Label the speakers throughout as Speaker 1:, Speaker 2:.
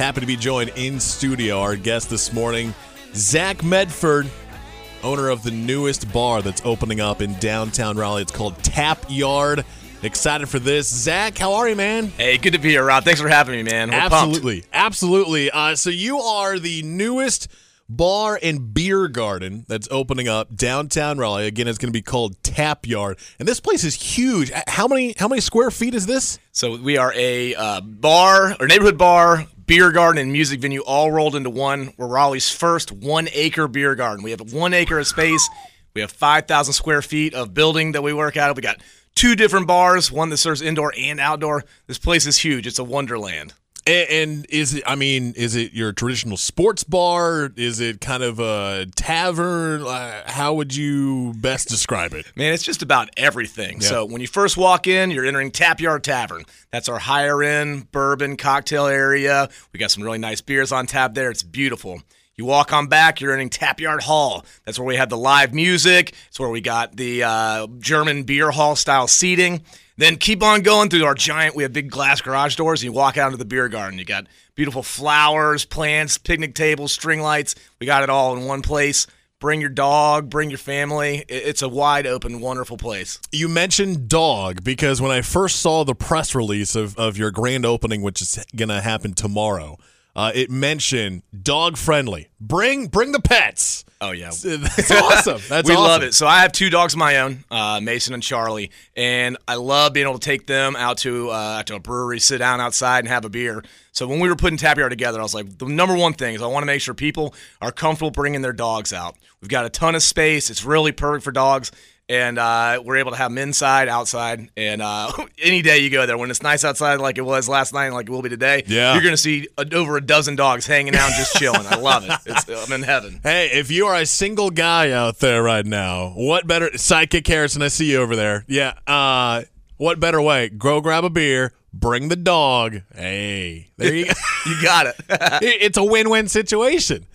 Speaker 1: Happy to be joined in studio. Our guest this morning, Zack Medford, owner of the newest bar that's opening up in downtown Raleigh. It's called Tap Yard. Excited for this. Zack, how are you, man?
Speaker 2: Hey, good to be here, Rob. Thanks for having me, man. We're
Speaker 1: absolutely.
Speaker 2: Pumped.
Speaker 1: Absolutely. Uh, so, you are the newest bar and beer garden that's opening up downtown Raleigh. Again, it's going to be called Tap Yard, and this place is huge. How many how many square feet is this?
Speaker 2: So we are a uh, bar or neighborhood bar, beer garden, and music venue all rolled into one. We're Raleigh's first one acre beer garden. We have one acre of space. We have five thousand square feet of building that we work out of. We got two different bars, one that serves indoor and outdoor. This place is huge. It's a wonderland.
Speaker 1: And, is it? I mean, is it your traditional sports bar? Is it kind of a tavern? Uh, how would you best describe it?
Speaker 2: Man, it's just about everything. So when you first walk in, you're entering Tap Yard Tavern. That's our higher end bourbon cocktail area. We got some really nice beers on tap there. It's beautiful. You walk on back, you're entering Tap Yard Hall. That's where we have the live music. It's where we got the uh, German beer hall style seating. Then keep on going through our giant. We have big glass garage doors, and you walk out into the beer garden. You got beautiful flowers, plants, picnic tables, string lights. We got it all in one place. Bring your dog, bring your family. It's a wide open, wonderful place.
Speaker 1: You mentioned dog because when I first saw the press release of, of your grand opening, which is going to happen tomorrow, uh, it mentioned dog friendly. Bring bring the pets.
Speaker 2: Oh yeah,
Speaker 1: that's awesome. That's
Speaker 2: we
Speaker 1: awesome.
Speaker 2: love it. So I have two dogs of my own, uh, Mason and Charlie, and I love being able to take them out to uh, to a brewery, sit down outside, and have a beer. So when we were putting Tap Yard together, I was like, the number one thing is I want to make sure people are comfortable bringing their dogs out. We've got a ton of space. It's really perfect for dogs and uh, we're able to have them inside, outside, and uh, any day you go there, when it's nice outside like it was last night, and like it will be today,
Speaker 1: yeah.
Speaker 2: you're going to see a, over a dozen dogs hanging out just chilling. I love it. It's, I'm in heaven.
Speaker 1: Hey, if you are a single guy out there right now, what better Sidekick Harrison? I see you over there. Yeah. Uh, what better way? Go grab a beer. Bring the dog. Hey, there you go.
Speaker 2: you got it.
Speaker 1: it's a win-win situation.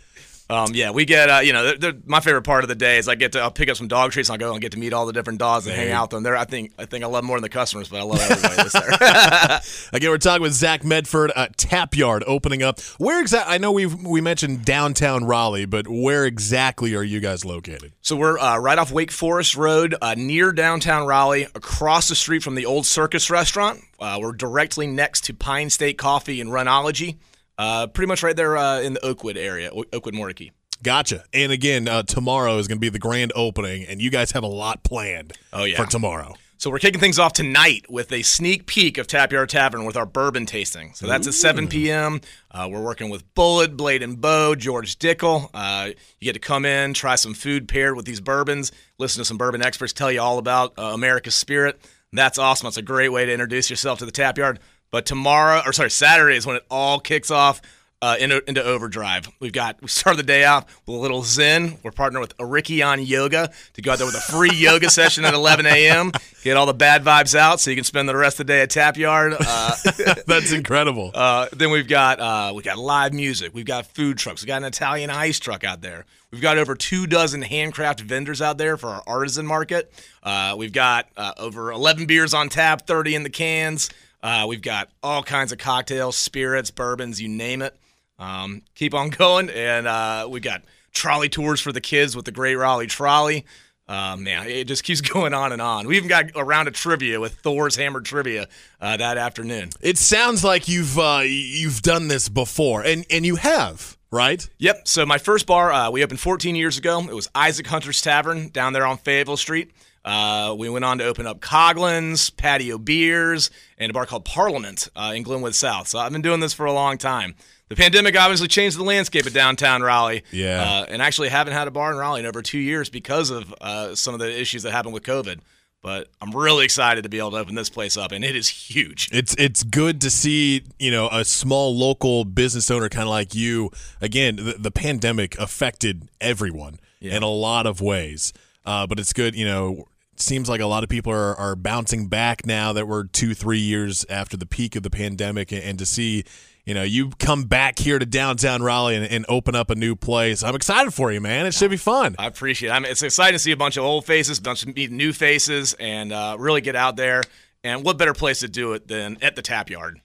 Speaker 2: Um, yeah, we get uh, you know they're, they're, my favorite part of the day is I get to I'll pick up some dog treats and I'll go and get to meet all the different dogs and hang out with them. There, I think I think I love more than the customers, but I love everybody that's there.
Speaker 1: Again, we're talking with Zack Medford at Tap Yard opening up. Where exactly? I know we we mentioned downtown Raleigh, but where exactly are you guys located?
Speaker 2: So we're uh, right off Wake Forest Road, uh, near downtown Raleigh, across the street from the old Circus Restaurant. Uh, we're directly next to Pine State Coffee and Runologie. Uh, pretty much right there uh, in the Oakwood area, Oakwood Moorkey.
Speaker 1: Gotcha. And again, uh, tomorrow is going to be the grand opening, and you guys have a lot planned.
Speaker 2: Oh yeah,
Speaker 1: for tomorrow.
Speaker 2: So we're kicking things off tonight with a sneak peek of Tap Yard Tavern with our bourbon tasting. So that's at 7 p.m. Uh, we're working with Bulleit, Blade and Bow, George Dickel. Uh, you get to come in, try some food paired with these bourbons, listen to some bourbon experts tell you all about uh, America's spirit. That's awesome. It's a great way to introduce yourself to the Tap Yard. But tomorrow, or sorry, Saturday is when it all kicks off. Uh, into, into overdrive. We've got we start the day out with a little Zen. We're partnering with Arikion Yoga to go out there with a free yoga session at 11 a.m. Get all the bad vibes out, so you can spend the rest of the day at Tap Yard. Uh,
Speaker 1: That's incredible.
Speaker 2: Uh, then we've got uh, we got live music. We've got food trucks. We got an Italian ice truck out there. We've got over two dozen handcraft vendors out there for our artisan market. Uh, we've got uh, over 11 beers on tap, 30 in the cans. Uh, we've got all kinds of cocktails, spirits, bourbons, you name it. Um, keep on going, and uh, we got trolley tours for the kids with the Great Raleigh Trolley. Uh, man, it just keeps going on and on. We even got a round of trivia with Thor's Hammer Trivia uh, that afternoon.
Speaker 1: It sounds like you've uh, you've done this before, and and you have, right?
Speaker 2: Yep. So my first bar uh, we opened 14 years ago. It was Isaac Hunter's Tavern down there on Fayetteville Street. Uh, we went on to open up Coglin's, Patio Beers, and a bar called Parliament uh, in Glenwood South. So I've been doing this for a long time. The pandemic obviously changed the landscape of downtown Raleigh.
Speaker 1: Yeah.
Speaker 2: Uh, and actually haven't had a bar in Raleigh in over two years because of uh, some of the issues that happened with COVID. But I'm really excited to be able to open this place up, and it is huge.
Speaker 1: It's it's good to see you know a small local business owner kind of like you. Again, the, the pandemic affected everyone yeah. in a lot of ways, uh, but it's good you know seems like a lot of people are, are bouncing back now that we're two, three years after the peak of the pandemic, and, and to see, you know, you come back here to downtown Raleigh and, and, open up a new place. I'm excited for you, man. It should be fun.
Speaker 2: I appreciate it. I mean, it's exciting to see a bunch of old faces, a bunch of new faces, and uh, really get out there. And what better place to do it than at the tap yard?